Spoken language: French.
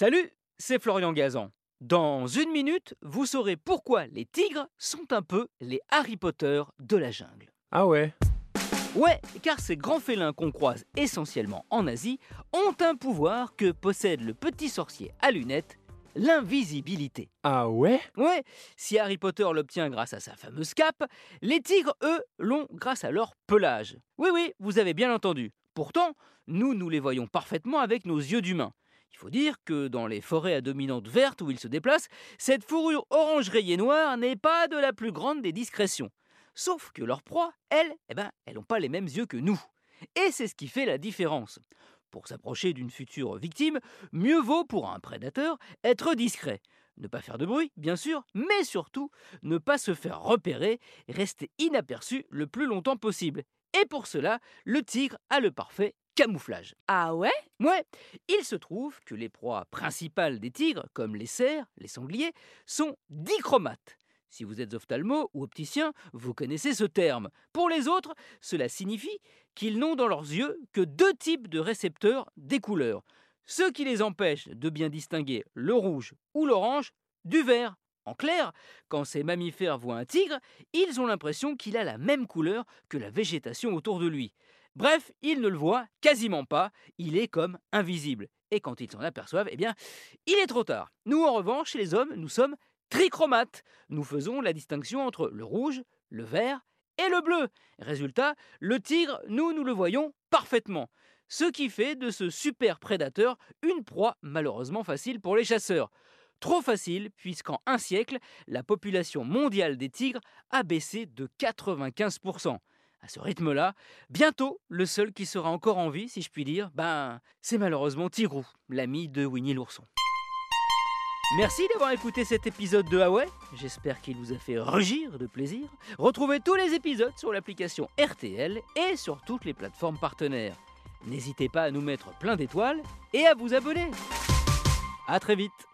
Salut, c'est Florian Gazan. Dans une minute, vous saurez pourquoi les tigres sont un peu les Harry Potter de la jungle. Ah ouais Ouais, car ces grands félins qu'on croise essentiellement en Asie ont un pouvoir que possède le petit sorcier à lunettes, l'invisibilité. Ah ouais? Ouais, si Harry Potter l'obtient grâce à sa fameuse cape, les tigres, eux, l'ont grâce à leur pelage. Oui, oui, vous avez bien entendu. Pourtant, nous, nous les voyons parfaitement avec nos yeux d'humains. Il faut dire que dans les forêts à dominante verte où ils se déplacent, cette fourrure orange rayée noire n'est pas de la plus grande des discrétions. Sauf que leurs proies, elles, eh ben, elles n'ont pas les mêmes yeux que nous. Et c'est ce qui fait la différence. Pour s'approcher d'une future victime, mieux vaut pour un prédateur être discret. Ne pas faire de bruit, bien sûr, mais surtout ne pas se faire repérer, rester inaperçu le plus longtemps possible. Et pour cela, le tigre a le parfait camouflage. Ah ouais? Ouais, il se trouve que les proies principales des tigres, comme les cerfs, les sangliers, sont dichromates. Si vous êtes ophtalmo ou opticien, vous connaissez ce terme. Pour les autres, cela signifie qu'ils n'ont dans leurs yeux que deux types de récepteurs des couleurs, ce qui les empêche de bien distinguer le rouge ou l'orange du vert. En clair, quand ces mammifères voient un tigre, ils ont l'impression qu'il a la même couleur que la végétation autour de lui. Bref, ils ne le voient quasiment pas, il est comme invisible. Et quand ils s'en aperçoivent, eh bien, il est trop tard. Nous, en revanche, chez les hommes, nous sommes trichromates. Nous faisons la distinction entre le rouge, le vert et le bleu. Résultat, le tigre, nous, nous le voyons parfaitement. Ce qui fait de ce super prédateur une proie malheureusement facile pour les chasseurs. Trop facile, puisqu'en un siècle, la population mondiale des tigres a baissé de 95%. À ce rythme-là, bientôt, le seul qui sera encore en vie, si je puis dire, ben, c'est malheureusement Tigrou, l'ami de Winnie l'ourson. Merci d'avoir écouté cet épisode de Huawei. J'espère qu'il vous a fait rugir de plaisir. Retrouvez tous les épisodes sur l'application RTL et sur toutes les plateformes partenaires. N'hésitez pas à nous mettre plein d'étoiles et à vous abonner. A très vite